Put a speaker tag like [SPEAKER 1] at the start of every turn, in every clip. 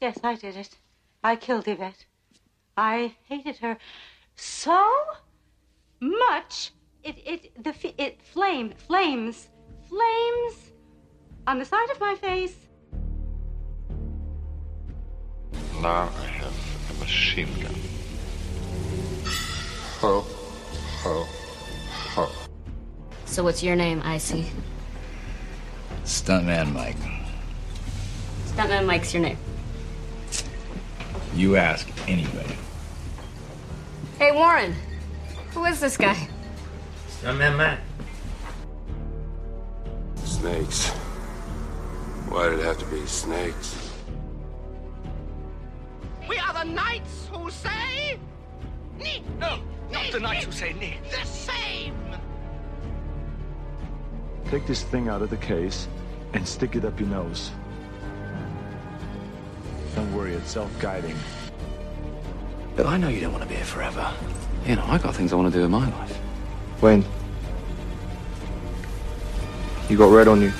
[SPEAKER 1] Yes, I did it. I killed Yvette. I hated her so much. It it the it flamed flames flames on the side of my face.
[SPEAKER 2] Now I have a machine gun.
[SPEAKER 3] Ho, ho, ho.
[SPEAKER 4] So what's your name, Icy?
[SPEAKER 5] Stuntman Mike.
[SPEAKER 4] Stuntman Mike's your name.
[SPEAKER 5] You ask anybody.
[SPEAKER 4] Hey, Warren. Who is this guy?
[SPEAKER 6] Stuntman Matt.
[SPEAKER 3] Snakes. Why did it have to be snakes?
[SPEAKER 7] We are the knights who say. Ni,
[SPEAKER 6] No, not the knights who say ni.
[SPEAKER 7] the same.
[SPEAKER 8] Take this thing out of the case and stick it up your nose. Don't worry, it's self-guiding.
[SPEAKER 9] But I know you don't want to be here forever. You know, I got things I want to do in my life.
[SPEAKER 10] When? You got red on you.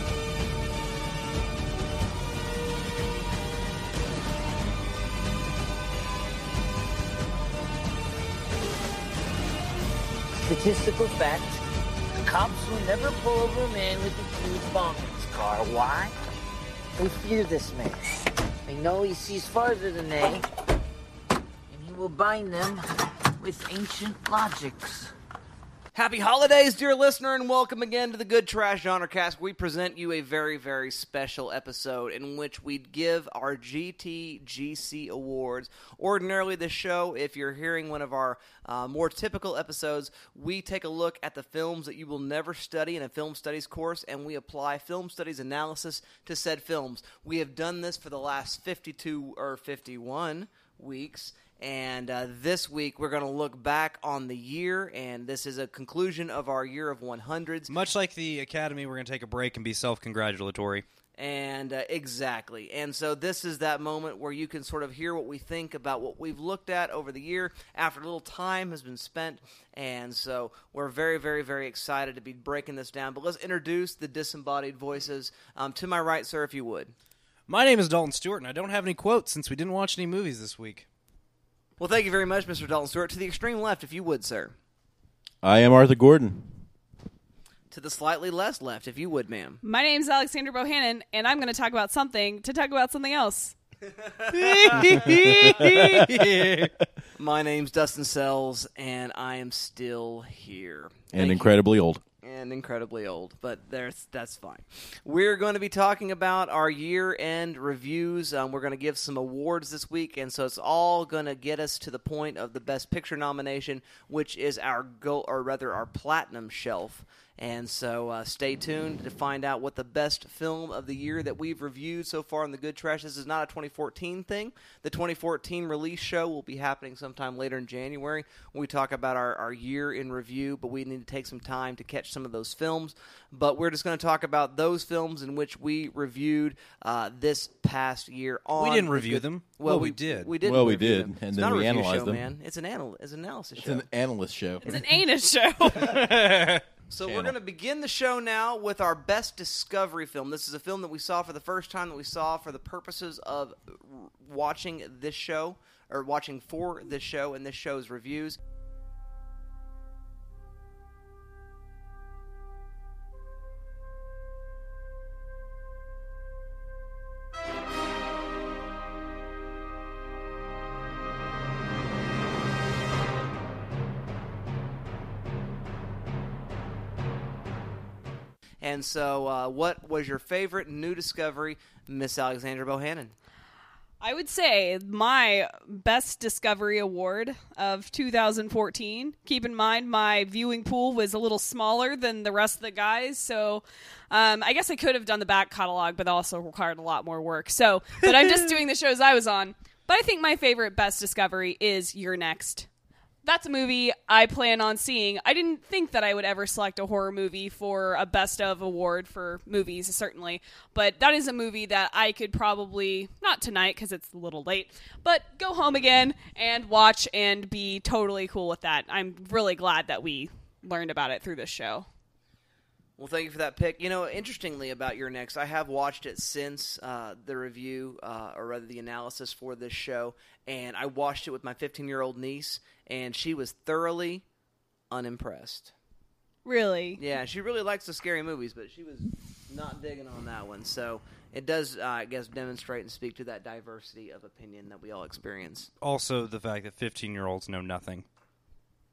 [SPEAKER 11] Statistical fact. Cops will never pull over a man with a huge bomb in his car. Why? They fear this man. They know he sees farther than they, and he will bind them with ancient logics.
[SPEAKER 12] Happy holidays, dear listener, and welcome again to the Good Trash Genre Cast. We present you a very, very special episode in which we give our GTGC awards. Ordinarily, this show, if you're hearing one of our uh, more typical episodes, we take a look at the films that you will never study in a film studies course, and we apply film studies analysis to said films. We have done this for the last 52 or 51 weeks. And uh, this week, we're going to look back on the year, and this is a conclusion of our year of 100s.
[SPEAKER 13] Much like the Academy, we're going to take a break and be self congratulatory.
[SPEAKER 12] And uh, exactly. And so, this is that moment where you can sort of hear what we think about what we've looked at over the year after a little time has been spent. And so, we're very, very, very excited to be breaking this down. But let's introduce the disembodied voices. Um, to my right, sir, if you would.
[SPEAKER 13] My name is Dalton Stewart, and I don't have any quotes since we didn't watch any movies this week.
[SPEAKER 12] Well, thank you very much, Mr. Dalton Stewart. To the extreme left, if you would, sir.
[SPEAKER 14] I am Arthur Gordon.
[SPEAKER 12] To the slightly less left, if you would, ma'am.
[SPEAKER 15] My name's Alexandra Bohannon, and I'm going to talk about something to talk about something else.
[SPEAKER 12] My name's Dustin Sells, and I am still here.
[SPEAKER 14] And
[SPEAKER 12] Thank
[SPEAKER 14] incredibly old.
[SPEAKER 12] And incredibly old, but there's that's fine. We're going to be talking about our year-end reviews. Um, we're going to give some awards this week, and so it's all going to get us to the point of the Best Picture nomination, which is our goal, or rather, our platinum shelf. And so, uh, stay tuned to find out what the best film of the year that we've reviewed so far in the Good Trash. This is not a 2014 thing. The 2014 release show will be happening sometime later in January when we talk about our, our year in review. But we need to take some time to catch some of those films. But we're just going to talk about those films in which we reviewed uh, this past year. On
[SPEAKER 13] We didn't review
[SPEAKER 12] Good-
[SPEAKER 13] them.
[SPEAKER 12] Well,
[SPEAKER 13] Well, we did.
[SPEAKER 12] We did.
[SPEAKER 14] Well, we did,
[SPEAKER 12] them.
[SPEAKER 14] and
[SPEAKER 12] It's
[SPEAKER 14] then
[SPEAKER 12] not a
[SPEAKER 14] we
[SPEAKER 12] review
[SPEAKER 14] analyzed
[SPEAKER 12] show,
[SPEAKER 14] them.
[SPEAKER 12] Man, it's an anal- it's an analysis show.
[SPEAKER 14] It's
[SPEAKER 12] show.
[SPEAKER 14] an analyst show.
[SPEAKER 15] It's an anus show.
[SPEAKER 12] So we're going to begin the show now with our best discovery film. This is a film that we saw for the first time that we saw for the purposes of r- watching this show or watching for this show and this show's reviews. And so, uh, what was your favorite new discovery, Miss Alexandra Bohannon?
[SPEAKER 15] I would say my best discovery award of 2014. Keep in mind, my viewing pool was a little smaller than the rest of the guys, so um, I guess I could have done the back catalog, but also required a lot more work. So, but I'm just doing the shows I was on. But I think my favorite best discovery is You're Next. That's a movie I plan on seeing. I didn't think that I would ever select a horror movie for a best of award for movies, certainly. But that is a movie that I could probably, not tonight because it's a little late, but go home again and watch and be totally cool with that. I'm really glad that we learned about it through this show.
[SPEAKER 12] Well, thank you for that pick. You know, interestingly about You're Next, I have watched it since uh, the review, uh, or rather the analysis for this show, and I watched it with my 15 year old niece, and she was thoroughly unimpressed.
[SPEAKER 15] Really?
[SPEAKER 12] Yeah, she really likes the scary movies, but she was not digging on that one. So it does, uh, I guess, demonstrate and speak to that diversity of opinion that we all experience.
[SPEAKER 13] Also, the fact that 15 year olds know nothing.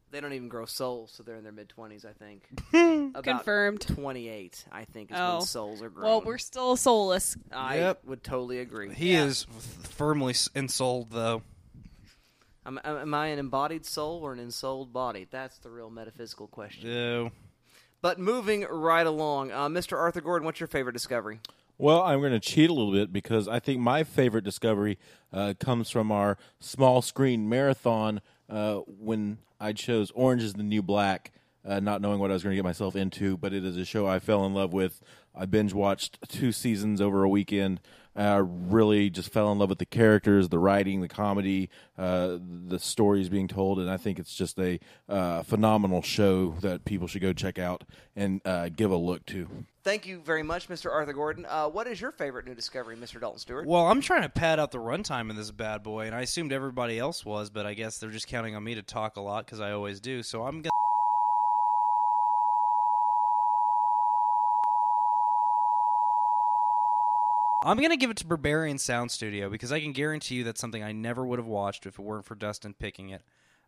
[SPEAKER 12] They don't even grow souls, so they're in their mid 20s, I think. About
[SPEAKER 15] Confirmed.
[SPEAKER 12] 28, I think, is
[SPEAKER 15] Oh.
[SPEAKER 12] when souls are grown.
[SPEAKER 15] Well, we're still soulless.
[SPEAKER 12] I
[SPEAKER 13] Yep.
[SPEAKER 12] would totally agree.
[SPEAKER 13] He is firmly s- ensouled, though.
[SPEAKER 12] Am, am I an embodied soul or an ensouled body? That's the real metaphysical question.
[SPEAKER 13] Ew.
[SPEAKER 12] But moving right along, uh, Mr. Arthur Gordon, what's your favorite discovery?
[SPEAKER 14] Well, I'm going to cheat a little bit because I think my favorite discovery uh, comes from our small screen marathon uh, when I chose Orange is the New Black, uh, not knowing what I was going to get myself into. But it is a show I fell in love with. I binge watched two seasons over a weekend. I really just fell in love with the characters, the writing, the comedy, uh, the stories being told, and I think it's just a uh, phenomenal show that people should go check out and uh, give a look to.
[SPEAKER 12] Thank you very much, Mr. Arthur Gordon. Uh, what is your favorite new discovery, Mr. Dalton Stewart?
[SPEAKER 13] Well, I'm trying to pad out the runtime in this bad boy, and I assumed everybody else was, but I guess they're just counting on me to talk a lot because I always do. So I'm gonna. I'm gonna give it to Berberian Sound Studio because I can guarantee you that's something I never would have watched if it weren't for Dustin picking it.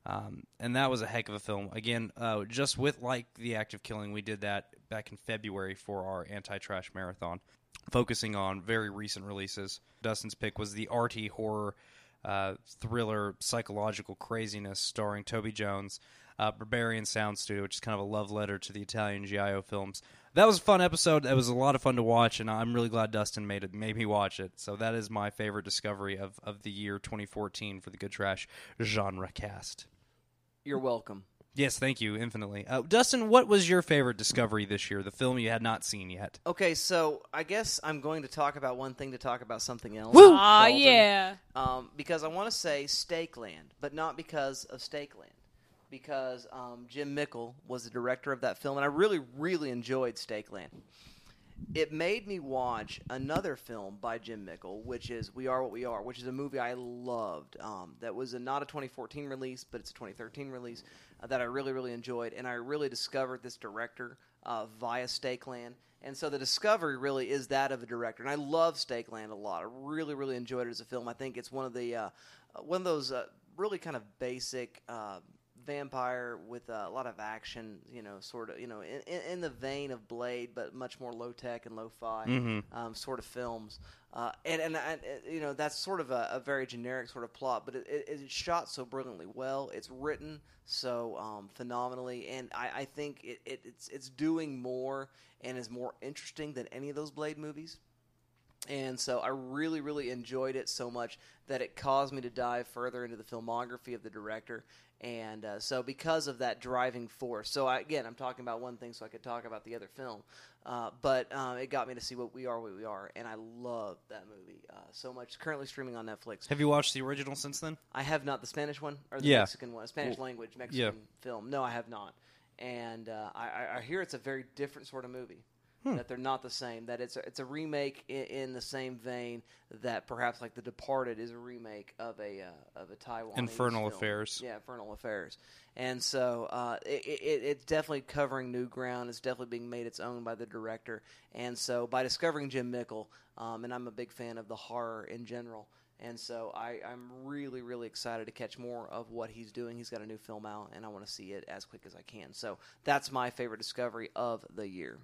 [SPEAKER 13] Um, and that was a heck of a film. Again, uh, just with like the act of killing, we did that back in February for our anti-trash marathon, focusing on very recent releases. Dustin's pick was the arty horror uh, thriller psychological craziness starring Toby Jones, uh, Berberian Sound Studio, which is kind of a love letter to the Italian giallo films. That was a fun episode. That was a lot of fun to watch, and I'm really glad Dustin made it, made me watch it. So that is my favorite discovery of, of the year 2014 for the Good Trash genre cast.
[SPEAKER 12] You're welcome.
[SPEAKER 13] Yes, thank you infinitely. Uh, Dustin, what was your favorite discovery this year? The film you had not seen yet.
[SPEAKER 12] Okay, so I guess I'm going to talk about one thing to talk about something else.
[SPEAKER 15] Woo! Aw,
[SPEAKER 12] Dalton.
[SPEAKER 15] yeah.
[SPEAKER 12] Um, because I want to say Stake Land, but not because of Stake Land. Because um, Jim Mickle was the director of that film, and I really, really enjoyed Stake Land. It made me watch another film by Jim Mickle, which is We Are What We Are, which is a movie I loved. Um, that was a, not a 2014 release, but it's a 2013 release uh, that I really, really enjoyed. And I really discovered this director uh, via Stake Land. And so the discovery really is that of a director. And I love Stake Land a lot. I really, really enjoyed it as a film. I think it's one of the uh, one of those uh, really kind of basic uh, vampire with a lot of action, you know, sort of, you know, in, in, the vein of Blade, but much more low tech and low fi
[SPEAKER 13] Mhm.
[SPEAKER 12] um, sort of films. Uh, and, and, and uh, you know that's sort of a, a very generic sort of plot, but it, it, it's shot so brilliantly well. It's written so um, phenomenally, and I, I think it, it, it's it's doing more and is more interesting than any of those Blade movies. And so I really, really enjoyed it so much that it caused me to dive further into the filmography of the director. And uh, so, because of that driving force, so I, again, I'm talking about one thing so I could talk about the other film. Uh, but uh, it got me to see what we are, what we are, and I love that movie uh, so much. It's currently streaming on Netflix.
[SPEAKER 13] Have you watched the original since then?
[SPEAKER 12] I have not the Spanish one or the
[SPEAKER 13] Yeah.
[SPEAKER 12] Mexican one, Spanish
[SPEAKER 13] Well,
[SPEAKER 12] language Mexican
[SPEAKER 13] yeah.
[SPEAKER 12] film. No, I have not. And uh, I- I hear it's a very different sort of movie.
[SPEAKER 13] Hmm.
[SPEAKER 12] That they're not the same. That it's a, it's a remake in, in the same vein that perhaps like The Departed is a remake of a uh, of a Taiwan
[SPEAKER 13] Infernal Affairs.
[SPEAKER 12] Yeah, Infernal Affairs. And so uh, it, it, it's definitely covering new ground. It's definitely being made its own by the director. And so by discovering Jim Mickle, um, and I'm a big fan of the horror in general. And so I, I'm really, really excited to catch more of what he's doing. He's got a new film out, and I want to see it as quick as I can. So that's my favorite discovery of the year.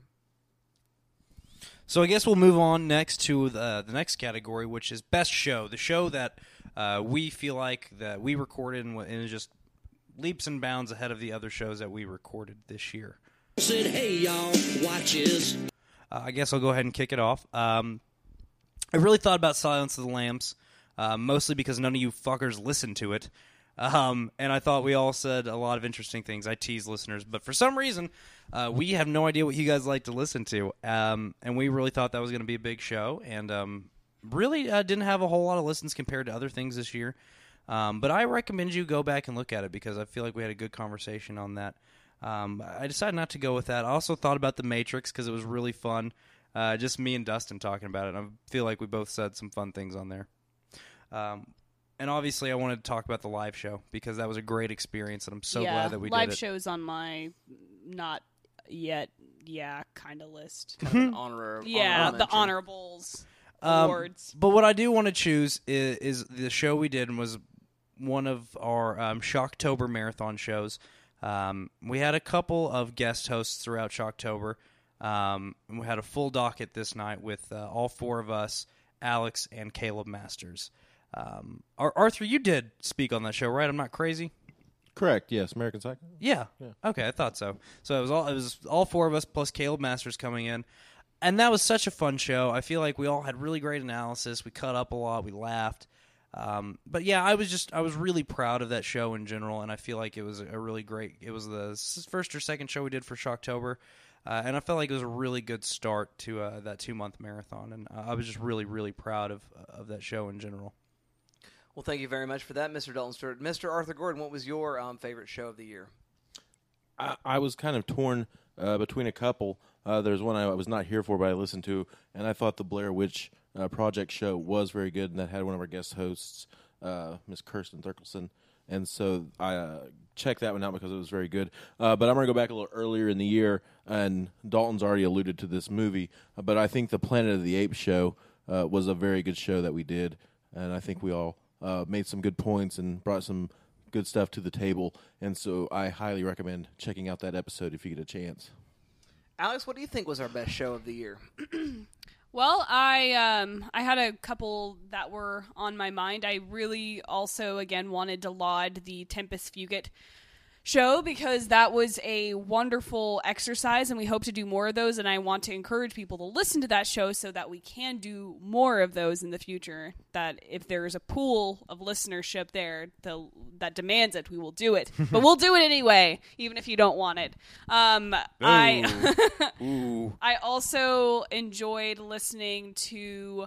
[SPEAKER 13] So I guess we'll move on next to the, the next category, which is best show. The show that uh, we feel like that we recorded and, and is just leaps and bounds ahead of the other shows that we recorded this year.
[SPEAKER 5] Said, hey y'all, watches.
[SPEAKER 13] Uh, I guess I'll go ahead and kick it off. Um, I really thought about Silence of the Lambs, uh, mostly because none of you fuckers listened to it. Um, and I thought we all said a lot of interesting things. I tease listeners, but for some reason, uh, we have no idea what you guys like to listen to. Um, and we really thought that was going to be a big show, and um, really uh, didn't have a whole lot of listens compared to other things this year. Um, but I recommend you go back and look at it because I feel like we had a good conversation on that. Um, I decided not to go with that. I also thought about The Matrix because it was really fun. Uh, just me and Dustin talking about it. I feel like we both said some fun things on there. And obviously, I wanted to talk about the live show because that was a great experience, and I'm so
[SPEAKER 15] yeah,
[SPEAKER 13] glad that we
[SPEAKER 15] live
[SPEAKER 13] did it.
[SPEAKER 15] shows on my not yet, yeah, kind of list.
[SPEAKER 12] Kind of an honor.
[SPEAKER 15] yeah,
[SPEAKER 12] honor
[SPEAKER 15] the honorables
[SPEAKER 13] Um,
[SPEAKER 15] awards.
[SPEAKER 13] But what I do want to choose is, is the show we did was one of our um, Shocktober marathon shows. Um, we had a couple of guest hosts throughout Shocktober. Um, and we had a full docket this night with uh, all four of us, Alex and Caleb Masters. Um, Ar- Arthur, you did speak on that show, right? I'm not crazy.
[SPEAKER 14] Correct. Yes, American Psycho.
[SPEAKER 13] Yeah. Okay, I thought so. So it was all it was all four of us plus Caleb Masters coming in. And that was such a fun show. I feel like we all had really great analysis. We cut up a lot. We laughed. Um, but yeah, I was just I was really proud of that show in general, and I feel like it was a really great. It was the first or second show we did for Shocktober, uh, and I felt like it was a really good start to uh, that two month marathon, and uh, I was just really really proud of of that show in general.
[SPEAKER 12] Well, thank you very much for that, Mr. Dalton Stewart. Mr. Arthur Gordon, what was your um, favorite show of the year?
[SPEAKER 14] I, I was kind of torn uh, between a couple. Uh, there's one I was not here for, but I listened to, and I thought the Blair Witch uh, Project show was very good, and that had one of our guest hosts, uh, Miss Kirsten Thurkelson. And so I uh, checked that one out because it was very good. Uh, but I'm going to go back a little earlier in the year, and Dalton's already alluded to this movie, but I think the Planet of the Apes show was a very good show that we did, and I think we all uh, made some good points and brought some good stuff to the table. And so I highly recommend checking out that episode if you get a chance.
[SPEAKER 12] Alex, what do you think was our best show of the year?
[SPEAKER 15] Well, I um I had a couple that were on my mind. I really also again wanted to laud the Tempus Fugit show because that was a wonderful exercise and we hope to do more of those and I want to encourage people to listen to that show so that we can do more of those in the future that if there's a pool of listenership there the, that demands it we will do it. But we'll do it anyway even if you don't want it. Um I I also enjoyed listening to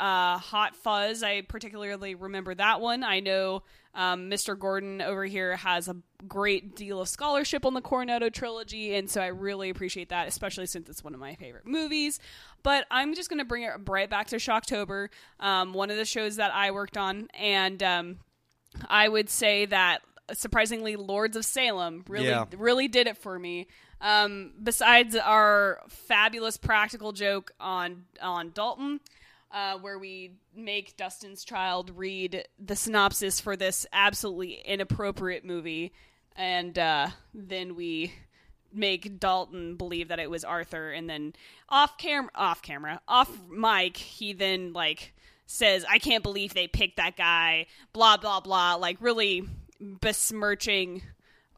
[SPEAKER 15] uh, Hot Fuzz. I particularly remember that one. I know um, Mr. Gordon over here has a great deal of scholarship on the Cornetto trilogy, and so I really appreciate that, especially since it's one of my favorite movies. But I'm just going to bring it right back to Shocktober, um, one of the shows that I worked on, and um, I would say that surprisingly, Lords of Salem really
[SPEAKER 13] Yeah.
[SPEAKER 15] really did it for me. Um, besides our fabulous practical joke on on Dalton, uh, where we make Dustin's child read the synopsis for this absolutely inappropriate movie, and uh, then we make Dalton believe that it was Arthur, and then off camera, off camera, off mic, he then like says, "I can't believe they picked that guy," blah blah blah, like really besmirching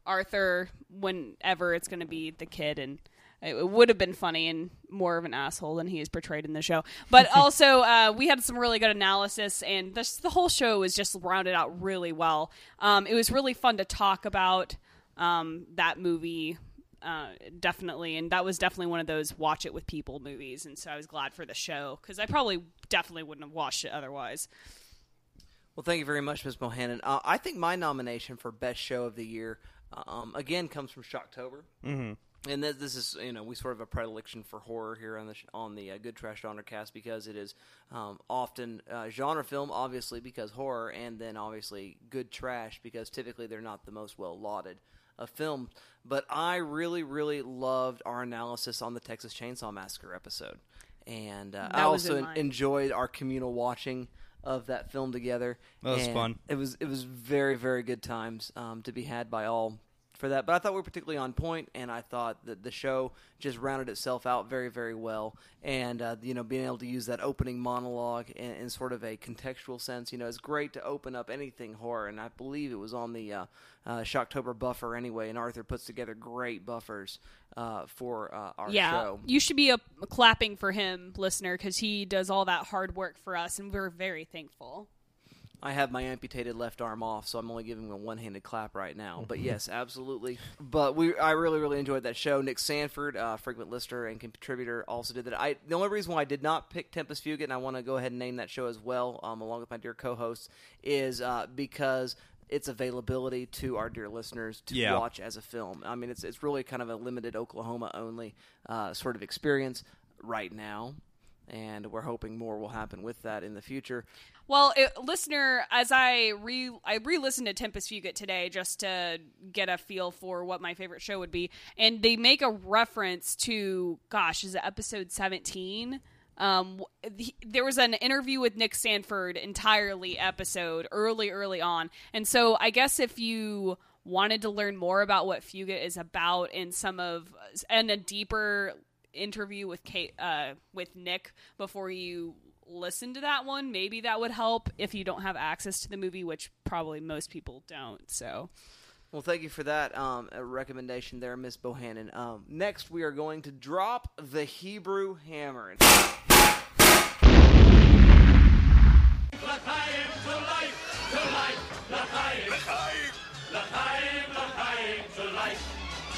[SPEAKER 15] Arthur whenever it's going to be the kid. And it it would have been funny and more of an asshole than he is portrayed in the show. But also, uh, we had some really good analysis, and this, the whole show was just rounded out really well. Um, it was really fun to talk about um, that movie, uh, definitely, and that was definitely one of those watch it with people movies. And so I was glad for the show because I probably definitely wouldn't have watched it otherwise.
[SPEAKER 12] Well, thank you very much, Ms. Mohannon. Uh, I think my nomination for best show of the year, um, again, comes from Shocktober.
[SPEAKER 13] Mhm.
[SPEAKER 12] And this, this is, you know, we sort of have a predilection for horror here on the sh- on the uh, Good Trash Genre cast because it is um, often uh, genre film, obviously because horror, and then obviously good trash because typically they're not the most well lauded of films. But I really, really loved our analysis on the Texas Chainsaw Massacre episode, and uh, I
[SPEAKER 15] That was in
[SPEAKER 12] also
[SPEAKER 15] mine.
[SPEAKER 12] enjoyed our communal watching of that film together.
[SPEAKER 13] That was
[SPEAKER 12] And
[SPEAKER 13] fun.
[SPEAKER 12] It was it was very very good times um, to be had by all for that. But I thought we were particularly on point, and I thought that the show just rounded itself out very very well. And uh, you know, being able to use that opening monologue in, in sort of a contextual sense, you know, it's great to open up anything horror. And I believe it was on the uh, uh, Shocktober buffer anyway. And Arthur puts together great buffers uh, for uh, our
[SPEAKER 15] yeah,
[SPEAKER 12] show.
[SPEAKER 15] you should be a, clapping for him, listener, because he does all that hard work for us, and we're very thankful.
[SPEAKER 12] I have my amputated left arm off, so I'm only giving him a one-handed clap right now. But yes, absolutely. But we, I really, really enjoyed that show. Nick Sanford, uh, frequent listener and contributor, also did that. I the only reason why I did not pick Tempus Fugit, and I want to go ahead and name that show as well, um, along with my dear co-hosts, is uh, because its availability to our dear listeners to
[SPEAKER 13] Yeah.
[SPEAKER 12] watch as a film. I mean, it's it's really kind of a limited Oklahoma only uh, sort of experience right now, and we're hoping more will happen with that in the future.
[SPEAKER 15] Well, it, listener, as I re I re-listened to Tempus Fugit today just to get a feel for what my favorite show would be, and they make a reference to, gosh, is it episode seventeen? Um, the- there was an interview with Nick Sanford entirely episode early, early on, and so I guess if you wanted to learn more about what Fugit is about in some of and a deeper interview with Kate uh, with Nick before you listen to that one maybe that would help if you don't have access to the movie which probably most people don't so
[SPEAKER 12] Well, thank you for that um, a recommendation there, Miss Bohannon. Um, next, we are going to drop the Hebrew hammer.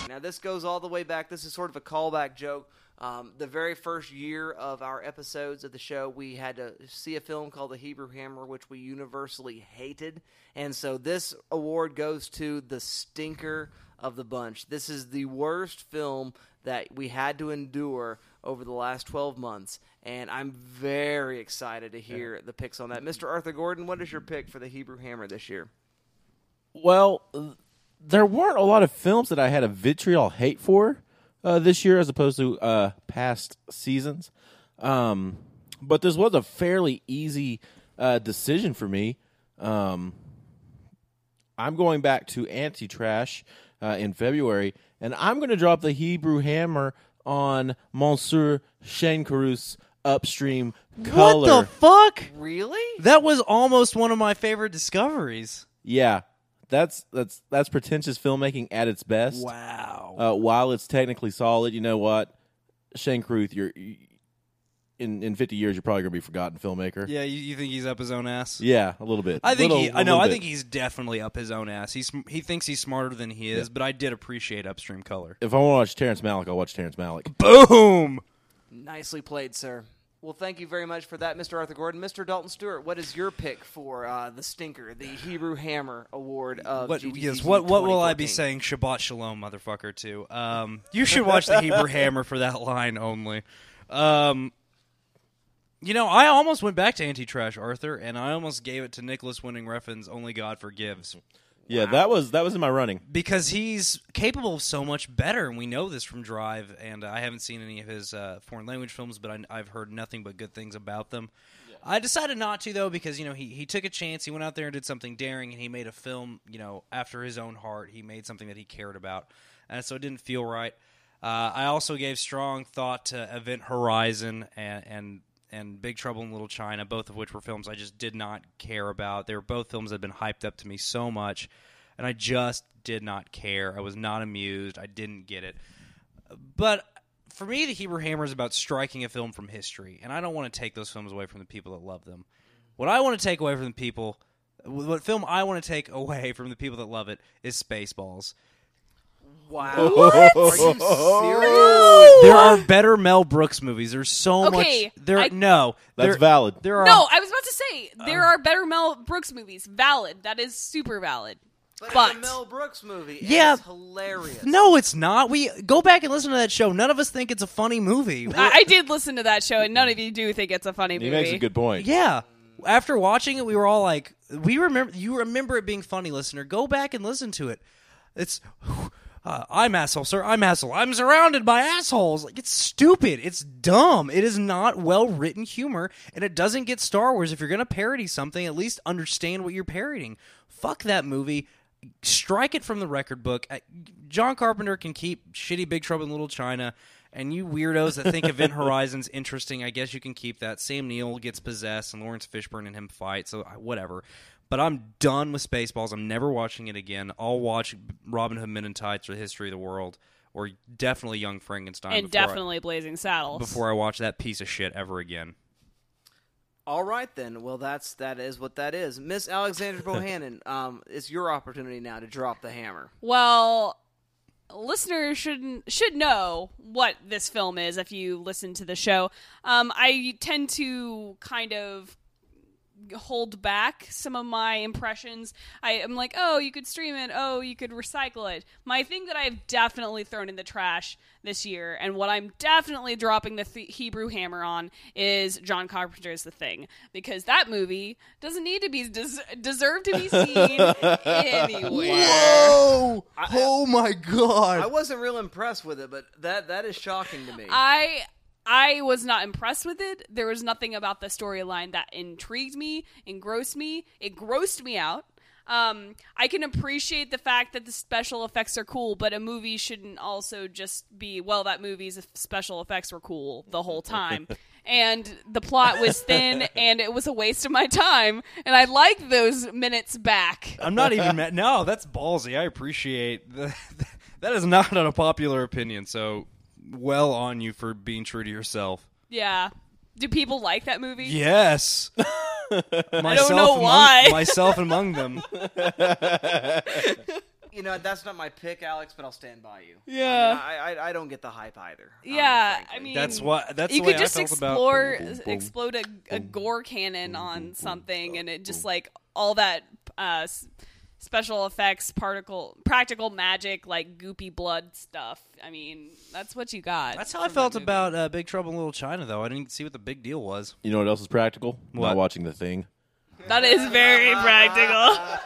[SPEAKER 12] Now, this goes all the way back. This is sort of a callback joke. Um, the very first year of our episodes of the show, we had to see a film called The Hebrew Hammer, which we universally hated. And so this award goes to the stinker of the bunch. This is the worst film that we had to endure over the last 12 months. And I'm very excited to hear the picks on that. Mr. Arthur Gordon, what is your pick for The Hebrew Hammer this year?
[SPEAKER 14] Well, there weren't a lot of films that I had a vitriol hate for uh, this year, as opposed to uh, past seasons. Um, but this was a fairly easy uh, decision for me. Um, I'm going back to Anti Trash uh, in February, and I'm going to drop the Hebrew hammer on Monsieur Shane Carruth's Upstream Color.
[SPEAKER 13] What the fuck?
[SPEAKER 12] Really?
[SPEAKER 13] That was almost one of my favorite discoveries.
[SPEAKER 14] Yeah, that's that's that's pretentious filmmaking at its best.
[SPEAKER 13] Wow.
[SPEAKER 14] Uh, while it's technically solid, you know what, Shane Carruth, you're in in 50 years, you're probably gonna be a forgotten filmmaker.
[SPEAKER 13] Yeah, you, you think he's up his own ass?
[SPEAKER 14] Yeah, a little bit.
[SPEAKER 13] I think
[SPEAKER 14] Little-
[SPEAKER 13] he.
[SPEAKER 14] a
[SPEAKER 13] I know. I think he's definitely up his own ass. He's he thinks he's smarter than he is. But I did appreciate Upstream Color.
[SPEAKER 14] If I want to watch Terrence Malick, I'll watch Terrence Malick.
[SPEAKER 13] Boom.
[SPEAKER 12] Nicely played, sir. Well, thank you very much for that, Mr. Arthur Gordon. Mr. Dalton Stewart, what is your pick for uh, the Stinker, the Hebrew Hammer Award of
[SPEAKER 13] What, yes, what what will I be saying? Shabbat shalom, motherfucker. Too. Um, you should watch the Hebrew Hammer for that line only. Um, you know, I almost went back to Anti Trash Arthur, and I almost gave it to Nicolas Winding Refn's Only God Forgives.
[SPEAKER 14] Yeah, that was that was in my running.
[SPEAKER 13] because he's capable of so much better, and we know this from Drive. And I haven't seen any of his uh, foreign language films, but I, I've heard nothing but good things about them. I decided not to though because you know he he took a chance. He went out there and did something daring, and he made a film you know after his own heart. He made something that he cared about, and so it didn't feel right. Uh, I also gave strong thought to Event Horizon and and and Big Trouble in Little China, both of which were films I just did not care about. They were both films that had been hyped up to me so much, and I just did not care. I was not amused. I didn't get it. But for me, The Hebrew Hammer is about striking a film from history, and I don't want to take those films away from the people that love them. What I want to take away from the people, what film I want to take away from the people that love it is Spaceballs.
[SPEAKER 12] Wow.
[SPEAKER 13] What?
[SPEAKER 12] Are you serious?
[SPEAKER 13] There are better Mel Brooks movies. There's so
[SPEAKER 15] Okay,
[SPEAKER 13] much. There,
[SPEAKER 15] I-
[SPEAKER 13] no,
[SPEAKER 14] That's
[SPEAKER 13] there-
[SPEAKER 14] valid.
[SPEAKER 13] There are
[SPEAKER 15] no i was about to say there um, are better mel brooks movies valid that is super valid
[SPEAKER 12] But,
[SPEAKER 15] but
[SPEAKER 12] it's a Mel Brooks movie. and
[SPEAKER 13] Yeah.
[SPEAKER 12] it's hilarious.
[SPEAKER 13] No, it's not. We go back and listen to that show. None of us think it's a funny movie.
[SPEAKER 15] I, I did listen to that show and none of you do think it's a funny movie
[SPEAKER 14] He makes a good point.
[SPEAKER 13] Yeah. After watching it, we were all like, "We remember. You remember it being funny, listener. Go back and listen to it. It's." Uh, I'm asshole, sir. I'm asshole. I'm surrounded by assholes. Like it's stupid. It's dumb. It is not well written humor, and it doesn't get Star Wars. If you're gonna parody something, at least understand what you're parodying. Fuck that movie. Strike it from the record book. Uh, John Carpenter can keep shitty Big Trouble in Little China, and you weirdos that think Event Horizon's interesting, I guess you can keep that. Sam Neill gets possessed, and Laurence Fishburne and him fight. So uh, whatever. But I'm done with Spaceballs. I'm never watching it again. I'll watch Robin Hood Men in Tights or The History of the World, or definitely Young Frankenstein.
[SPEAKER 15] and
[SPEAKER 13] before I-
[SPEAKER 15] definitely blazing saddles
[SPEAKER 13] before I watch that piece of shit ever again.
[SPEAKER 12] All right then. Well, that's that is what that is. Miss Alexandra Bohannon, um, it's your opportunity now to drop the hammer.
[SPEAKER 15] Well, listeners should should know what this film is if you listen to the show. Um, I tend to kind of hold back some of my impressions. I am like, oh, you could stream it. Oh, you could recycle it. My thing that I've definitely thrown in the trash this year, and what I'm definitely dropping the th- Hebrew hammer on, is John Carpenter's The Thing, because that movie doesn't need to be des- deserve to be seen anywhere.
[SPEAKER 13] Whoa! oh my god!
[SPEAKER 12] I wasn't real impressed with it, but that that is shocking to me.
[SPEAKER 15] I I was not impressed with it. There was nothing about the storyline that intrigued me, engrossed me. It grossed me out. Um, I can appreciate the fact that the special effects are cool, but a movie shouldn't also just be well. That movie's special effects were cool the whole time, and the plot was thin, and it was a waste of my time. And I like those minutes back.
[SPEAKER 13] I'm not even mad. No, that's ballsy. I appreciate that. That is not an unpopular opinion. So, well on you for being true to yourself.
[SPEAKER 15] Yeah. Do people like that movie?
[SPEAKER 13] Yes.
[SPEAKER 15] I don't know why.
[SPEAKER 13] myself among them.
[SPEAKER 12] you know, that's not my pick, Alex, but I'll stand by you.
[SPEAKER 15] Yeah.
[SPEAKER 12] I, mean, I, I, I don't get the hype either.
[SPEAKER 15] Yeah, I mean,
[SPEAKER 13] That's what- that's
[SPEAKER 15] you
[SPEAKER 13] the
[SPEAKER 15] could
[SPEAKER 13] I
[SPEAKER 15] just
[SPEAKER 13] felt about-
[SPEAKER 15] explore,
[SPEAKER 13] Boom, boom, boom.
[SPEAKER 15] explode a, a gore cannon on something, and it just like all that uh, s- special effects, particle, practical magic, like goopy blood stuff. I mean, that's what you got.
[SPEAKER 13] That's how I felt about uh, Big Trouble in Little China, though. I didn't see what the big deal was.
[SPEAKER 14] You know what else is practical?
[SPEAKER 13] What?
[SPEAKER 14] Not watching the thing.
[SPEAKER 15] That is very practical.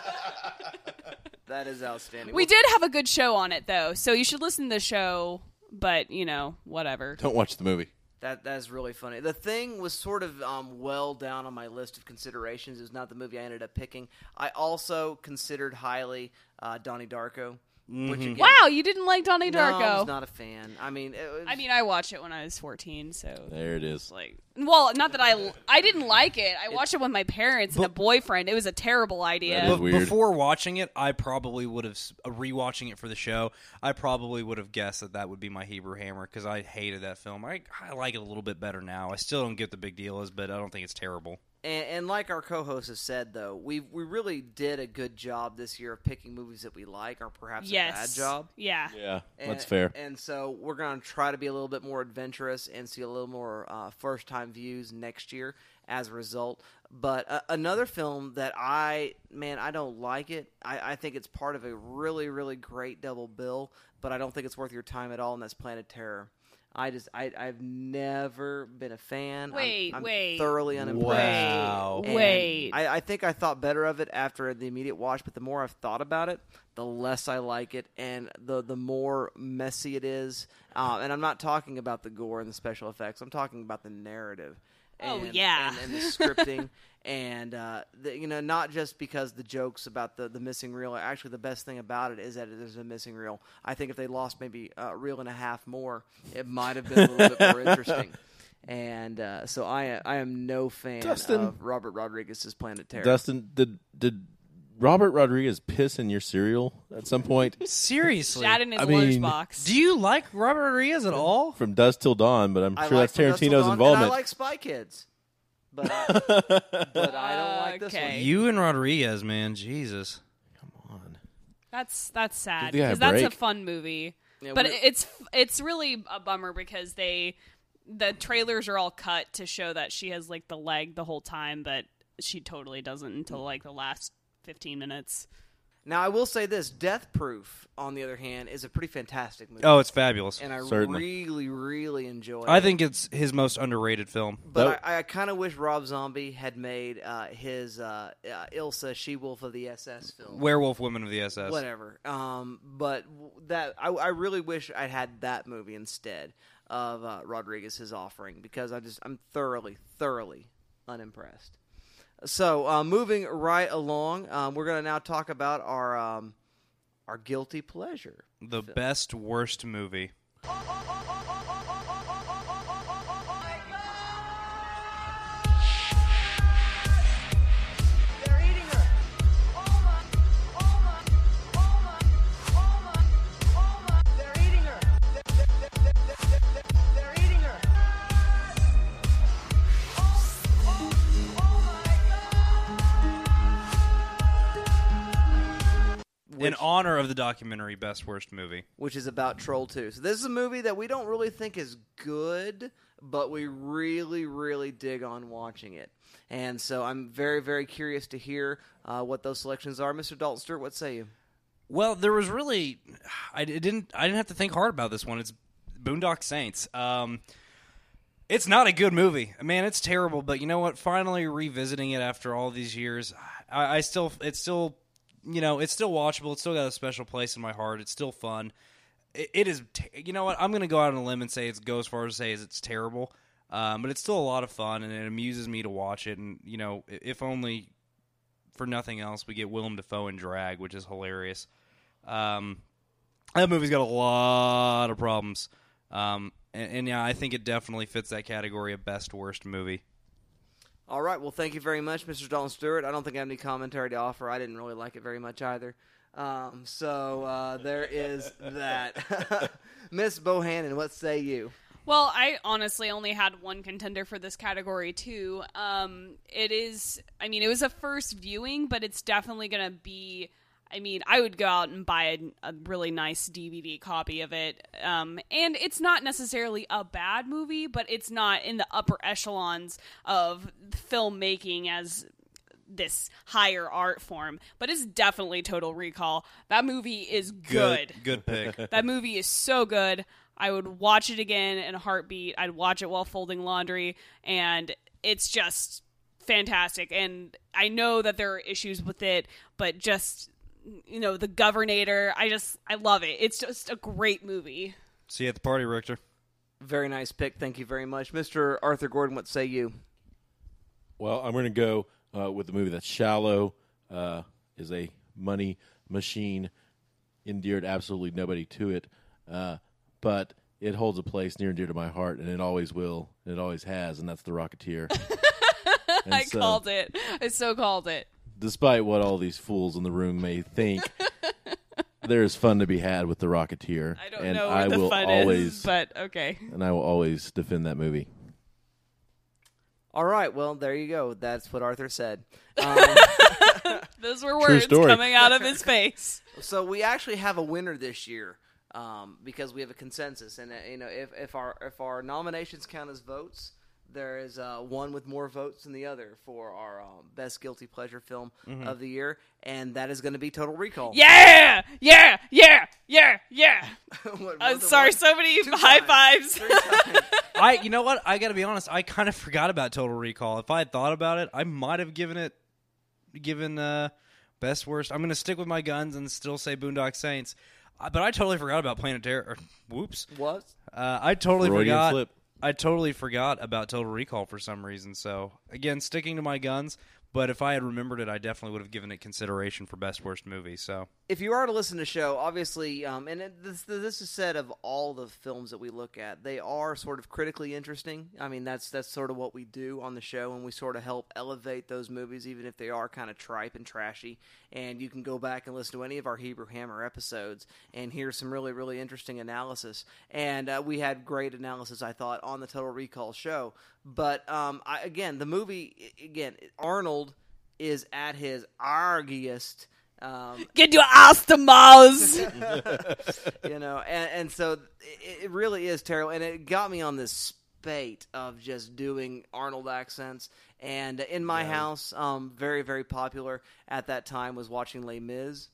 [SPEAKER 12] That is outstanding.
[SPEAKER 15] we did have a good show on it though, so you should listen to the show. But you know, whatever.
[SPEAKER 14] Don't watch the movie.
[SPEAKER 12] That that's really funny. The thing was sort of um, well down on my list of considerations. It was not the movie I ended up picking. I also considered highly uh, Donnie Darko. Which again,
[SPEAKER 15] Wow, you didn't like Donnie
[SPEAKER 12] No, I
[SPEAKER 15] Darko?
[SPEAKER 12] was not a fan. I mean, it was,
[SPEAKER 15] I mean, I watched it when I was fourteen, so
[SPEAKER 14] There it is.
[SPEAKER 15] like, well, not that I I didn't like it. I watched it with my parents and a boyfriend. It was a terrible idea.
[SPEAKER 14] That is weird.
[SPEAKER 13] before watching it, I probably would have uh, rewatching it for the show. I probably would have guessed that that would be my Hebrew Hammer because I hated that film. I I like it a little bit better now. I still don't get the big deal is, but I don't think it's terrible.
[SPEAKER 12] And, and like our co-host has said, though, we we really did a good job this year of picking movies that we like, or perhaps
[SPEAKER 15] yes,
[SPEAKER 12] a bad job.
[SPEAKER 15] Yeah,
[SPEAKER 14] Yeah,
[SPEAKER 12] And-
[SPEAKER 14] that's fair.
[SPEAKER 12] And so we're going to try to be a little bit more adventurous and see a little more uh, first time views next year as a result. But uh, another film that I, man, I don't like it. I, I think it's part of a really, really great double bill, but I don't think it's worth your time at all, and that's Planet Terror. I just, I, I've never been a fan. I'm-
[SPEAKER 15] Wait,
[SPEAKER 12] I'm,
[SPEAKER 15] wait.
[SPEAKER 12] thoroughly unimpressed.
[SPEAKER 13] Wow.
[SPEAKER 12] And
[SPEAKER 15] Wait.
[SPEAKER 12] I, I think I thought better of it after the immediate watch, but the more I've thought about it, the less I like it, and the the more messy it is. Uh, and I'm not talking about the gore and the special effects. I'm talking about the narrative.
[SPEAKER 15] Oh, yeah.
[SPEAKER 12] and, and the scripting, and uh, the, you know, not just because the jokes about the the missing reel. Actually, the best thing about it is that there's a missing reel. I think if they lost maybe a reel and a half more, it might have been a little bit more interesting. And uh, so I I am no fan
[SPEAKER 14] Dustin.
[SPEAKER 12] of Robert Rodriguez's Planet Terror.
[SPEAKER 14] Dustin, did did Robert Rodriguez piss in your cereal at some point?
[SPEAKER 13] Seriously,
[SPEAKER 15] Shat in his
[SPEAKER 14] I mean,
[SPEAKER 15] lunchbox.
[SPEAKER 13] do you like Robert Rodriguez at all?
[SPEAKER 14] From dusk till dawn, but I'm
[SPEAKER 12] I
[SPEAKER 14] sure
[SPEAKER 12] like
[SPEAKER 14] that's
[SPEAKER 12] From Dusk Till
[SPEAKER 14] Tarantino's
[SPEAKER 12] Dawn,
[SPEAKER 14] involvement.
[SPEAKER 12] And I like Spy Kids, but I, but I don't like this
[SPEAKER 15] Okay.
[SPEAKER 12] one.
[SPEAKER 13] You and Rodriguez, man, Jesus. Come on.
[SPEAKER 15] That's that's sad
[SPEAKER 14] Give the guy a
[SPEAKER 15] because that's a
[SPEAKER 14] break.
[SPEAKER 15] fun movie.
[SPEAKER 12] Yeah,
[SPEAKER 15] but
[SPEAKER 12] we're-
[SPEAKER 15] it's it's really a bummer because they the trailers are all cut to show that she has like the leg the whole time, but she totally doesn't until like the last fifteen minutes.
[SPEAKER 12] Now I will say this: Death Proof, on the other hand, is a pretty fantastic movie.
[SPEAKER 13] Oh, it's fabulous.
[SPEAKER 12] and I
[SPEAKER 14] Certainly.
[SPEAKER 12] really, really enjoy. It.
[SPEAKER 13] I
[SPEAKER 12] it.
[SPEAKER 13] think it's his most underrated film.
[SPEAKER 12] But I, I kind of wish Rob Zombie had made uh, his uh, uh, Ilsa She Wolf of the SS film.
[SPEAKER 13] Werewolf Women of the SS.
[SPEAKER 12] whatever. Um, but that I, I really wish I had that movie instead of uh, Rodriguez's offering because I just I'm thoroughly, thoroughly unimpressed. So uh, moving right along, um, we're going to now talk about our um, our guilty pleasure.
[SPEAKER 13] The best worst movie. In honor of the documentary Best Worst Movie.
[SPEAKER 12] which is about Troll 2. So this is a movie that we don't really think is good, but we really, really dig on watching it. And so I'm very, very curious to hear uh, what those selections are. Mr. Dalton Stewart, what say you?
[SPEAKER 13] Well, there was really, I didn't, I didn't have to think hard about this one. It's Boondock Saints. Um, it's not a good movie, man. It's terrible. But you know what? Finally revisiting it after all these years, I, I still, it's still, you know, it's still watchable. It's still got a special place in my heart. It's still fun. It, it is, you know what? I'm going to go out on a limb and say it's go as far as to say is it's terrible. Um, but it's still a lot of fun, and it amuses me to watch it. And you know, if only for nothing else, we get Willem Dafoe in drag, which is hilarious. Um, that movie's got a lot of problems, um, and, and yeah, I think it definitely fits that category of best worst movie.
[SPEAKER 12] All right. Well, thank you very much, Mr. Dalton Stewart. I don't think I have any commentary to offer. I didn't really like it very much either. Um, so uh, there is that. Miss Bohannon, what say you?
[SPEAKER 15] Well, I honestly only had one contender for this category too. Um, it is, I mean, it was a first viewing, but it's definitely going to be. I mean, I would go out and buy a, a really nice DVD copy of it. Um, and it's not necessarily a bad movie, but it's not in the upper echelons of filmmaking as this higher art form. But it's definitely Total Recall. That movie is good.
[SPEAKER 13] Good, good pick.
[SPEAKER 15] that movie is so good. I would watch it again in a heartbeat. I'd watch it while folding laundry, and it's just fantastic. And I know that there are issues with it, but just you know the governor. I just I love it. It's just a great movie.
[SPEAKER 13] See you at the party, Richter.
[SPEAKER 12] Very nice pick. Thank you very much, Mr. Arthur Gordon. What say you?
[SPEAKER 14] Well, I'm going to go uh, with the movie that's shallow, uh, is a money machine, endeared absolutely nobody to it, uh, but it holds a place near and dear to my heart, and it always will, and it always has, and that's The Rocketeer. And
[SPEAKER 15] I
[SPEAKER 14] so-
[SPEAKER 15] called it. I so called it.
[SPEAKER 14] Despite what all these fools in the room may think, there is fun to be had with The Rocketeer,
[SPEAKER 15] I don't
[SPEAKER 14] and
[SPEAKER 15] know where
[SPEAKER 14] I
[SPEAKER 15] the
[SPEAKER 14] will
[SPEAKER 15] fun
[SPEAKER 14] always,
[SPEAKER 15] is, but okay.
[SPEAKER 14] and I will always defend that movie.
[SPEAKER 12] All right. Well, there you go. That's what Arthur said. Um,
[SPEAKER 15] Those were
[SPEAKER 14] True
[SPEAKER 15] words
[SPEAKER 14] story.
[SPEAKER 15] coming out of his face.
[SPEAKER 12] So we actually have a winner this year um, because we have a consensus, and uh, you know, if, if our if our nominations count as votes, there is uh, one with more votes than the other for our um, best guilty pleasure film
[SPEAKER 15] Mhm.
[SPEAKER 12] of the year, and that is going to be Total Recall.
[SPEAKER 15] Yeah, yeah, yeah, yeah, yeah.
[SPEAKER 12] What,
[SPEAKER 15] I'm sorry,
[SPEAKER 12] one?
[SPEAKER 15] so many
[SPEAKER 12] Two
[SPEAKER 15] high
[SPEAKER 12] times.
[SPEAKER 15] fives.
[SPEAKER 13] I, you know what? I got to be honest. I kind of forgot about Total Recall. If I had thought about it, I might have given it, given uh, best worst. I'm going to stick with my guns and still say Boondock Saints. Uh, But I totally forgot about Planet Terror. Or, whoops.
[SPEAKER 12] What?
[SPEAKER 13] Uh, I totally
[SPEAKER 14] Freudian
[SPEAKER 13] forgot.
[SPEAKER 14] slip.
[SPEAKER 13] I totally forgot about Total Recall for some reason. So again, sticking to my guns. But if I had remembered it, I definitely would have given it consideration for best worst movie. So
[SPEAKER 12] if you are to listen to the show, obviously, um, and it, this, this is said of all the films that we look at, they are sort of critically interesting. I mean, that's that's sort of what we do on the show, and we sort of help elevate those movies, even if they are kind of tripe and trashy. And you can go back and listen to any of our Hebrew Hammer episodes and hear some really, really interesting analysis. And uh, we had great analysis, I thought, on the Total Recall show. But um, I, again, the movie, again, Arnold is at his argiest. Um,
[SPEAKER 15] Get your ass to Mars.
[SPEAKER 12] you know, and, and so it, it really is terrible, and it got me on this spate of just doing Arnold accents. And in my house, um, very very popular at that time was watching Les Mis.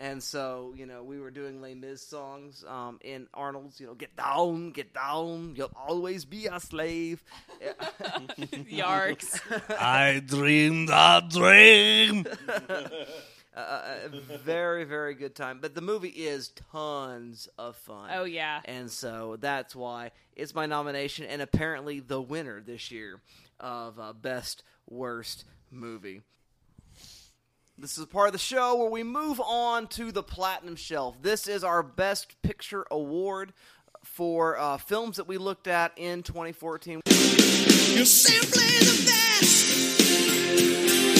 [SPEAKER 12] And so, you know, we were doing Les Mis songs um, in Arnold's, you know, get down, get down, you'll always be a slave.
[SPEAKER 15] Yarks.
[SPEAKER 13] I dreamed a dream.
[SPEAKER 12] Uh, a very, very good time. But the movie is tons of fun.
[SPEAKER 15] Oh, yeah.
[SPEAKER 12] And so that's why it's my nomination and apparently the winner this year of uh, Best Worst Movie. This is part of the show where we move on to the Platinum Shelf. This is our Best Picture Award for uh, films that we looked at in 2014.
[SPEAKER 5] You're simply the best.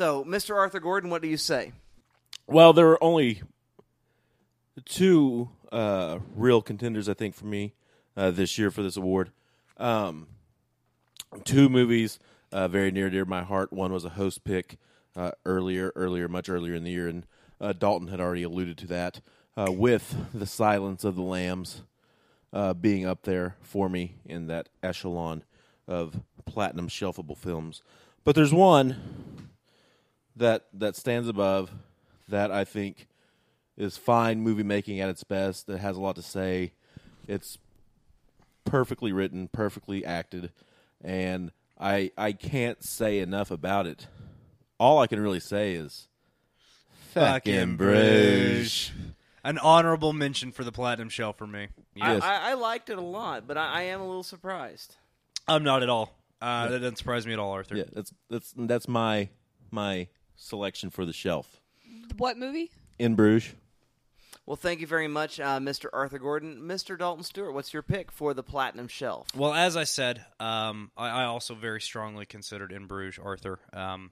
[SPEAKER 12] So, Mr. Arthur Gordon, what do you say?
[SPEAKER 14] Well, there are only two uh, real contenders, I think, for me uh, this year for this award. Um, two movies uh, very near dear my heart. One was a host pick uh, earlier, earlier, much earlier in the year, and uh, Dalton had already alluded to that uh, with the Silence of the Lambs being up there for me in that echelon of platinum shelfable films. But there's one that that stands above that I think is fine movie making at its best. That has a lot to say. It's perfectly written, perfectly acted, and I I can't say enough about it. All I can really say is fucking Bruges.
[SPEAKER 13] An honorable mention for the platinum shell for me.
[SPEAKER 12] I, I, I liked it a lot, but I, I am a little surprised.
[SPEAKER 13] I'm not at all. Uh,
[SPEAKER 14] Yeah.
[SPEAKER 13] That doesn't surprise me at all, Arthur.
[SPEAKER 14] Yeah, that's that's that's my my selection for the shelf.
[SPEAKER 15] What movie?
[SPEAKER 14] In Bruges.
[SPEAKER 12] Well, thank you very much, uh, Mr. Arthur Gordon. Mr. Dalton Stewart, what's your pick for the Platinum Shelf?
[SPEAKER 13] Well, as I said, um, I, I also very strongly considered In Bruges, Arthur. Um,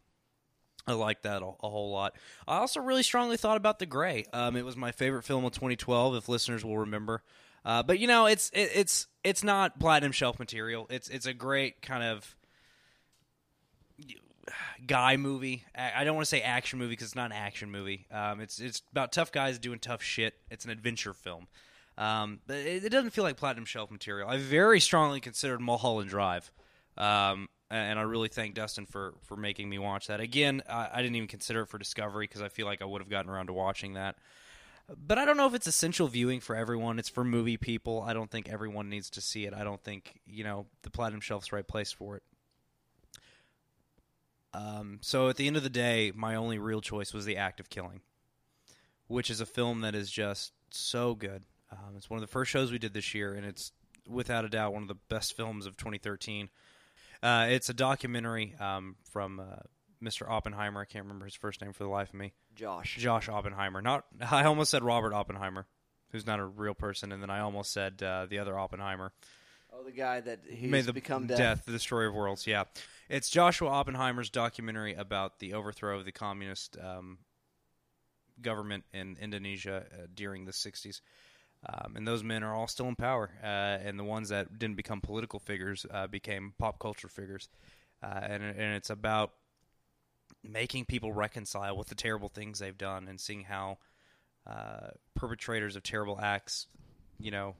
[SPEAKER 13] I like that a, a whole lot. I also really strongly thought about The Grey. Um, it was my favorite film of 2012, if listeners will remember. Uh, but you know, it's it, it's it's not platinum shelf material. It's it's a great kind of guy movie. I don't want to say action movie because it's not an action movie. Um, it's it's about tough guys doing tough shit. It's an adventure film. Um, but it, it doesn't feel like platinum shelf material. I very strongly considered Mulholland Drive, um, and I really thank Dustin for for making me watch that. Again, I, I didn't even consider it for Discovery because I feel like I would have gotten around to watching that. But I don't know if it's essential viewing for everyone. It's for movie people. I don't think everyone needs to see it. I don't think you know the platinum shelf's right place for it. Um, so at the end of the day, my only real choice was The Act of Killing, which is a film that is just so good. Um, it's one of the first shows we did this year, and it's without a doubt one of the best films of 2013. Uh, it's a documentary um, from uh, Mr. Oppenheimer. I can't remember his first name for the life of me.
[SPEAKER 12] Josh.
[SPEAKER 13] Josh Oppenheimer. Not. I almost said Robert Oppenheimer, who's not a real person, and then I almost said uh, the other Oppenheimer.
[SPEAKER 12] Oh, the guy that he's
[SPEAKER 13] May the
[SPEAKER 12] become
[SPEAKER 13] death.
[SPEAKER 12] death.
[SPEAKER 13] the destroyer of worlds. Yeah, it's Joshua Oppenheimer's documentary about the overthrow of the communist um, government in Indonesia uh, during the '60s. Um, and those men are all still in power, uh, and the ones that didn't become political figures uh, became pop culture figures, uh, and and it's about making people reconcile with the terrible things they've done and seeing how uh, perpetrators of terrible acts, you know,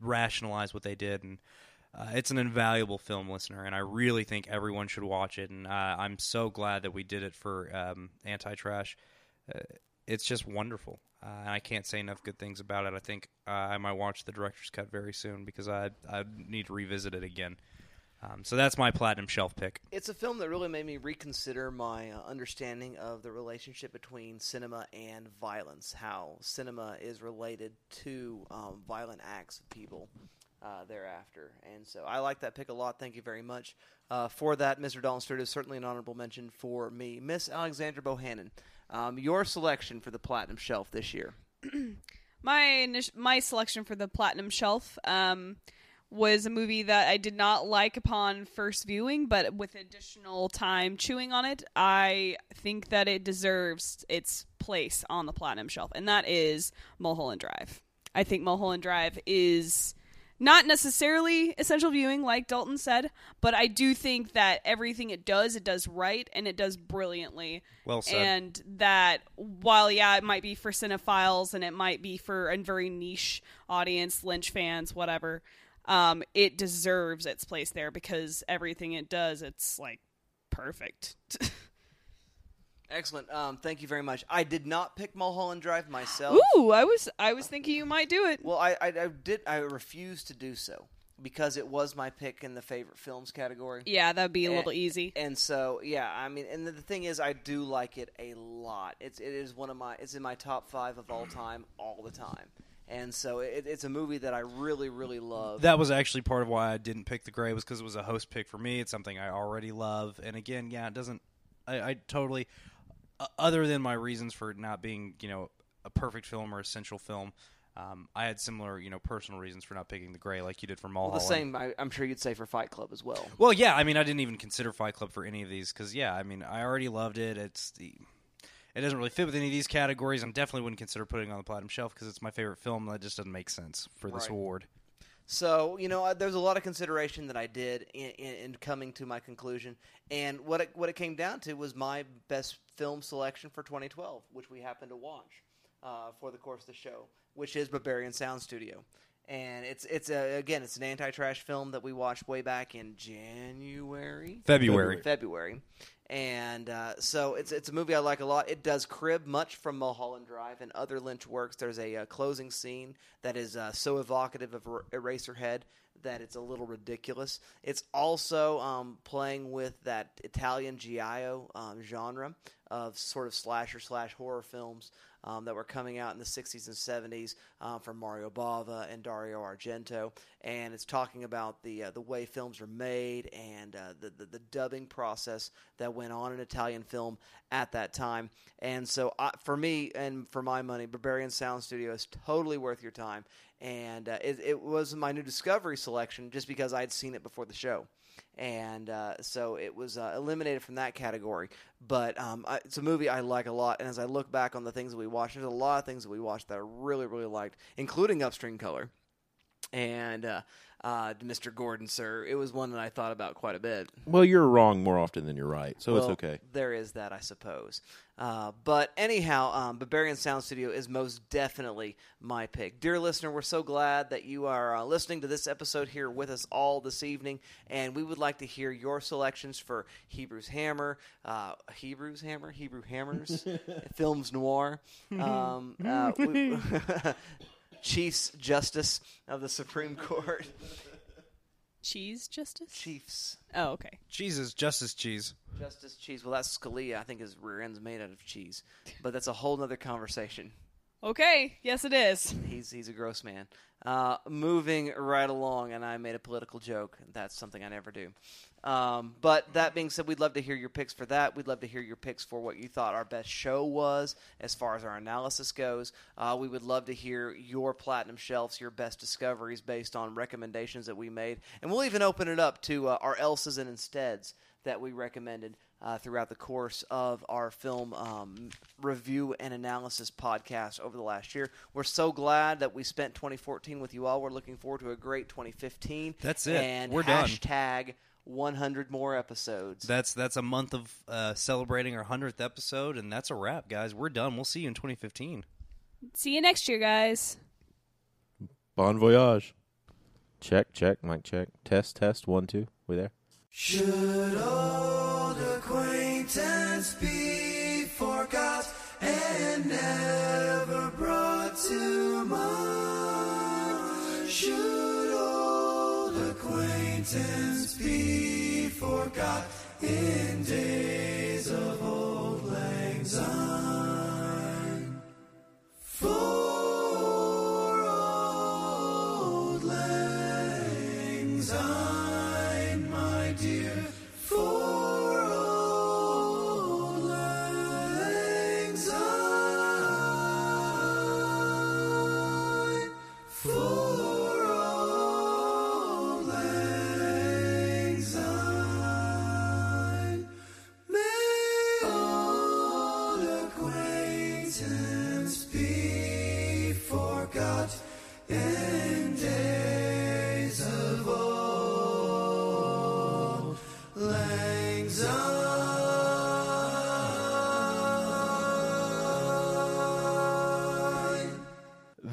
[SPEAKER 13] rationalize what they did. And uh, it's an invaluable film, listener, and I really think everyone should watch it. And uh, I'm so glad that we did it for um, Anti Trash. Uh, it's just wonderful. Uh, and I can't say enough good things about it. I think uh, I might watch the director's cut very soon because I I need to revisit it again. Um, so that's my platinum shelf pick.
[SPEAKER 12] It's a film that really made me reconsider my uh, understanding of the relationship between cinema and violence. How cinema is related to um, violent acts of people uh, thereafter, and so I like that pick a lot. Thank you very much uh, for that, Mr. Dalton Stewart. Is certainly an honorable mention for me, Miss Alexandra Bohannon. Um, your selection for the platinum shelf this year.
[SPEAKER 15] my my selection for the platinum shelf um, was a movie that I did not like upon first viewing, but with additional time chewing on it, I think that it deserves its place on the platinum shelf, and that is Mulholland Drive. I think Mulholland Drive is not necessarily essential viewing, like Dalton said, but I do think that everything it does, it does right and it does brilliantly.
[SPEAKER 13] Well said.
[SPEAKER 15] And that while yeah, it might be for cinephiles and it might be for a very niche audience, Lynch fans, whatever, um, it deserves its place there because everything it does, it's like perfect.
[SPEAKER 12] Excellent. Um, thank you very much. I did not pick Mulholland Drive myself.
[SPEAKER 15] Ooh, I was I was thinking you might do it.
[SPEAKER 12] Well, I, I, I did. I refused to do so because it was my pick in the favorite films category.
[SPEAKER 15] Yeah, that'd be a little easy.
[SPEAKER 12] And so, yeah, I mean, and the, the thing is, I do like it a lot. It's it is one of my it's in my top five of all time, all the time. And so, it, it's a movie that I really, really love.
[SPEAKER 13] That was actually part of why I didn't pick the Grey was because it was a host pick for me. It's something I already love, and again, yeah, it doesn't. I, I totally, uh, other than my reasons for it not being, you know, a perfect film or essential film. Um, I had similar, you know, personal reasons for not picking the Grey, like you did for
[SPEAKER 12] well,
[SPEAKER 13] Mulholland.
[SPEAKER 12] the same, I, I'm sure you'd say for Fight Club as well.
[SPEAKER 13] Well, yeah, I mean, I didn't even consider Fight Club for any of these because, yeah, I mean, I already loved it. It's the, it doesn't really fit with any of these categories. I definitely wouldn't consider putting it on the platinum shelf because it's my favorite film. That just doesn't make sense for this
[SPEAKER 12] Right.
[SPEAKER 13] award.
[SPEAKER 12] So you know, uh, there's a lot of consideration that I did in, in, in coming to my conclusion, and what it, what it came down to was my best film selection for 2012, which we happened to watch uh, for the course of the show, which is Berberian Sound Studio. And it's it's a, again it's an anti-trash film that we watched way back in January,
[SPEAKER 13] February.
[SPEAKER 12] February, and uh, so it's it's a movie I like a lot. It does crib much from Mulholland Drive and other Lynch works. There's a, uh closing scene that is uh, so evocative of Er- Eraserhead that it's a little ridiculous. It's also um, playing with that Italian giallo um, genre of sort of slasher slash horror films um, that were coming out in the 60s and 70s uh, from Mario Bava and Dario Argento, and it's talking about the uh, the way films are made and uh, the, the the dubbing process that went on in Italian film at that time. And so, I, for me and for my money, Berberian Sound Studio is totally worth your time. And uh, it, it was my new discovery selection just because I'd seen it before the show and uh, so it was uh, eliminated from that category. But um, I, it's a movie I like a lot, and as I look back on the things that we watched, there's a lot of things that we watched that I really, really liked, including Upstream Color and uh, uh, Mr. Gordon, sir. It was one that I thought about quite a bit.
[SPEAKER 14] Well, you're wrong more often than you're right, so it's okay.
[SPEAKER 12] There is that, I suppose. Uh, but anyhow, um, Berberian Sound Studio is most definitely my pick. Dear listener, we're so glad that you are uh, listening to this episode here with us all this evening, and we would like to hear your selections for Hebrews Hammer, uh, Hebrews Hammer, Hebrew Hammers, Films Noir, um, uh, we- Chiefs Justice of the Supreme Court.
[SPEAKER 15] Cheese Justice?
[SPEAKER 12] Chiefs.
[SPEAKER 15] Oh, okay.
[SPEAKER 13] Cheese is Justice Cheese.
[SPEAKER 12] Justice Cheese. Well, that's Scalia. I think his rear end's made out of cheese, but that's a whole other conversation.
[SPEAKER 15] Okay. Yes, it is.
[SPEAKER 12] He's he's a gross man. Uh, moving right along, and I made a political joke. That's something I never do. Um, but that being said, we'd love to hear your picks for that. We'd love to hear your picks for what you thought our best show was as far as our analysis goes. Uh, we would love to hear your platinum shelves, your best discoveries based on recommendations that we made, and we'll even open it up to uh, our else's and insteads that we recommended uh, throughout the course of our film um, review and analysis podcast over the last year. We're so glad that we spent 2014 with you all. We're looking forward to a great 2015.
[SPEAKER 13] That's it.
[SPEAKER 12] And
[SPEAKER 13] We're done.
[SPEAKER 12] hashtag 100 more episodes.
[SPEAKER 13] That's that's a month of uh, celebrating our hundredth episode, and that's a wrap, guys. We're done. We'll see you in 2015.
[SPEAKER 15] See you next year, guys.
[SPEAKER 14] Bon voyage. Check, check, mic check. Test, test. One, two. We there?
[SPEAKER 5] Should old acquaintance be forgot and never brought to mind? Should old acquaintance be forgot in days of auld lang syne? For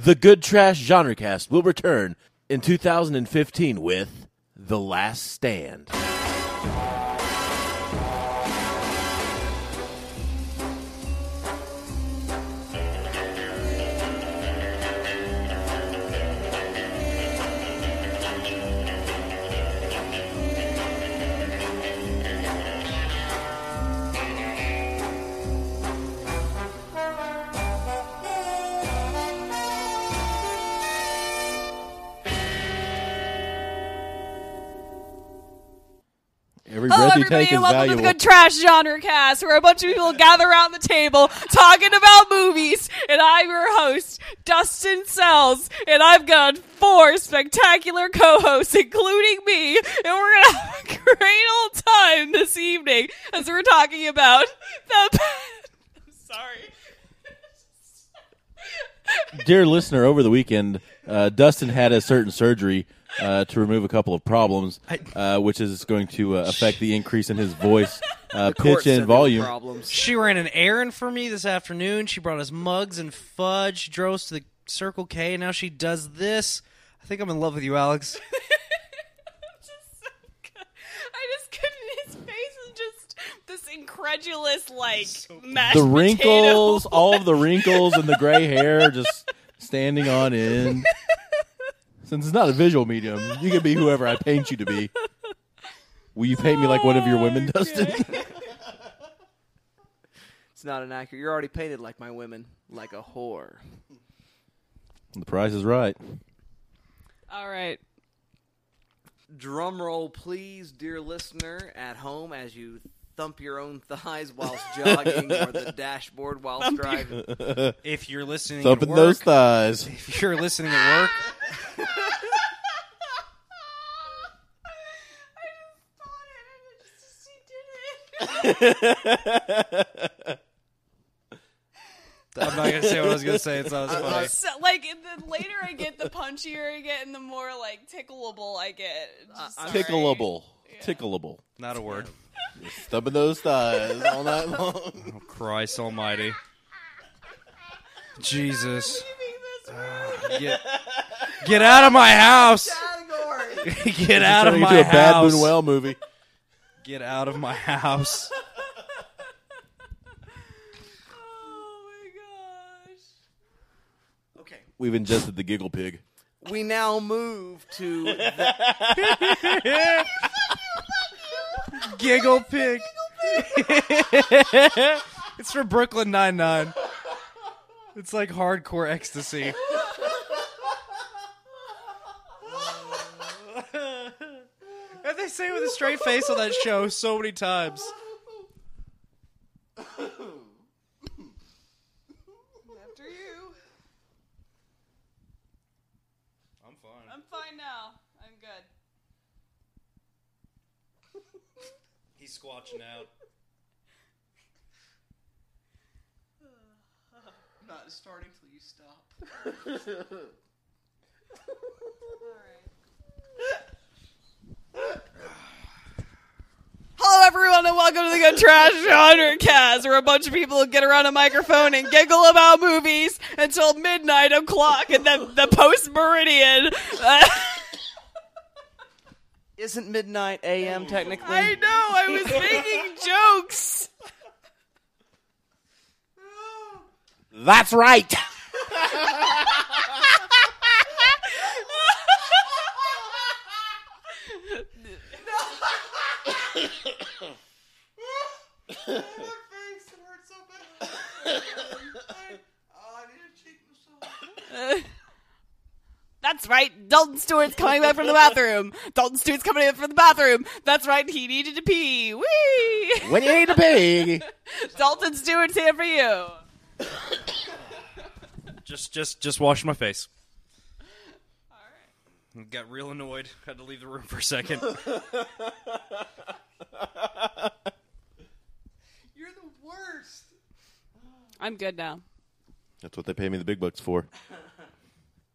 [SPEAKER 14] The Good Trash Genrecast will return in 2015 with The Last Stand.
[SPEAKER 15] Everybody,
[SPEAKER 14] take is
[SPEAKER 15] and welcome
[SPEAKER 14] valuable.
[SPEAKER 15] to the Good Trash Genre Cast, where a bunch of people gather around the table talking about movies, and I'm your host, Dustin Sells, and I've got four spectacular co-hosts, including me, and we're gonna have a great old time this evening as we're talking about the. I'm sorry.
[SPEAKER 14] Dear listener, over the weekend, uh, Dustin had a certain surgery uh, to remove a couple of problems, uh, which is going to uh, affect the increase in his voice uh, pitch and volume. Problems.
[SPEAKER 13] She ran an errand for me this afternoon. She brought us mugs and fudge. She drove us to the Circle K, and now she does this. I think I'm in love with you, Alex.
[SPEAKER 15] I just couldn't. His face is just this incredulous, like mashed
[SPEAKER 14] The
[SPEAKER 15] potato.
[SPEAKER 14] wrinkles, all of the wrinkles and the gray hair just standing on end. Since it's not a visual medium, you can be whoever I paint you to be. Will you paint me like one of your women, Dustin?
[SPEAKER 12] It's not an accurate. You're already painted like my women, like a whore.
[SPEAKER 14] the price is right.
[SPEAKER 15] All right.
[SPEAKER 12] Drum roll, please, dear listener at home, as you thump your own thighs whilst jogging or the dashboard whilst
[SPEAKER 15] Thump
[SPEAKER 12] driving.
[SPEAKER 13] if you're listening
[SPEAKER 14] Thumping
[SPEAKER 13] at
[SPEAKER 14] those thighs.
[SPEAKER 13] if you're listening at work, I'm not gonna say what I was gonna say. It's not as funny.
[SPEAKER 15] So, like the later I get, the punchier I get, and the more like tickleable I get. Just sorry.
[SPEAKER 14] Tickleable. Tickleable.
[SPEAKER 13] Not a word.
[SPEAKER 14] Thumping those thighs all night long.
[SPEAKER 13] Oh, Christ Almighty. Jesus. Ah, get, get out of my house. get out of
[SPEAKER 14] Turning
[SPEAKER 13] my
[SPEAKER 14] into a bad
[SPEAKER 13] house.
[SPEAKER 14] Buñuel movie.
[SPEAKER 13] Get out of my house.
[SPEAKER 12] Okay.
[SPEAKER 14] We've ingested the giggle pig.
[SPEAKER 12] We now move to the,
[SPEAKER 13] Giggle pig. it's for Brooklyn Nine Nine. It's like hardcore ecstasy. and they say it with a straight face on that show so many times.
[SPEAKER 15] After you.
[SPEAKER 13] I'm fine.
[SPEAKER 15] I'm fine now. I'm good.
[SPEAKER 13] He's squatching out.
[SPEAKER 12] not starting till you stop.
[SPEAKER 15] Hello, everyone, and welcome to the Good Trash Genre Cast, where a bunch of people get around a microphone and giggle about movies until midnight o'clock and then the post meridian.
[SPEAKER 12] Isn't midnight a.m. technically?
[SPEAKER 15] I know, I was making jokes.
[SPEAKER 14] That's right.
[SPEAKER 15] That's right. Dalton Stewart's coming back from the bathroom. Dalton Stewart's coming in from the bathroom. That's right. He needed to pee. Whee!
[SPEAKER 14] When you need to pee.
[SPEAKER 15] Dalton Stewart's here for you.
[SPEAKER 13] Just, just, just washing my face. Got real annoyed. Had to leave the room for a second.
[SPEAKER 12] You're the worst.
[SPEAKER 15] I'm good now.
[SPEAKER 14] That's what they pay me the big bucks for.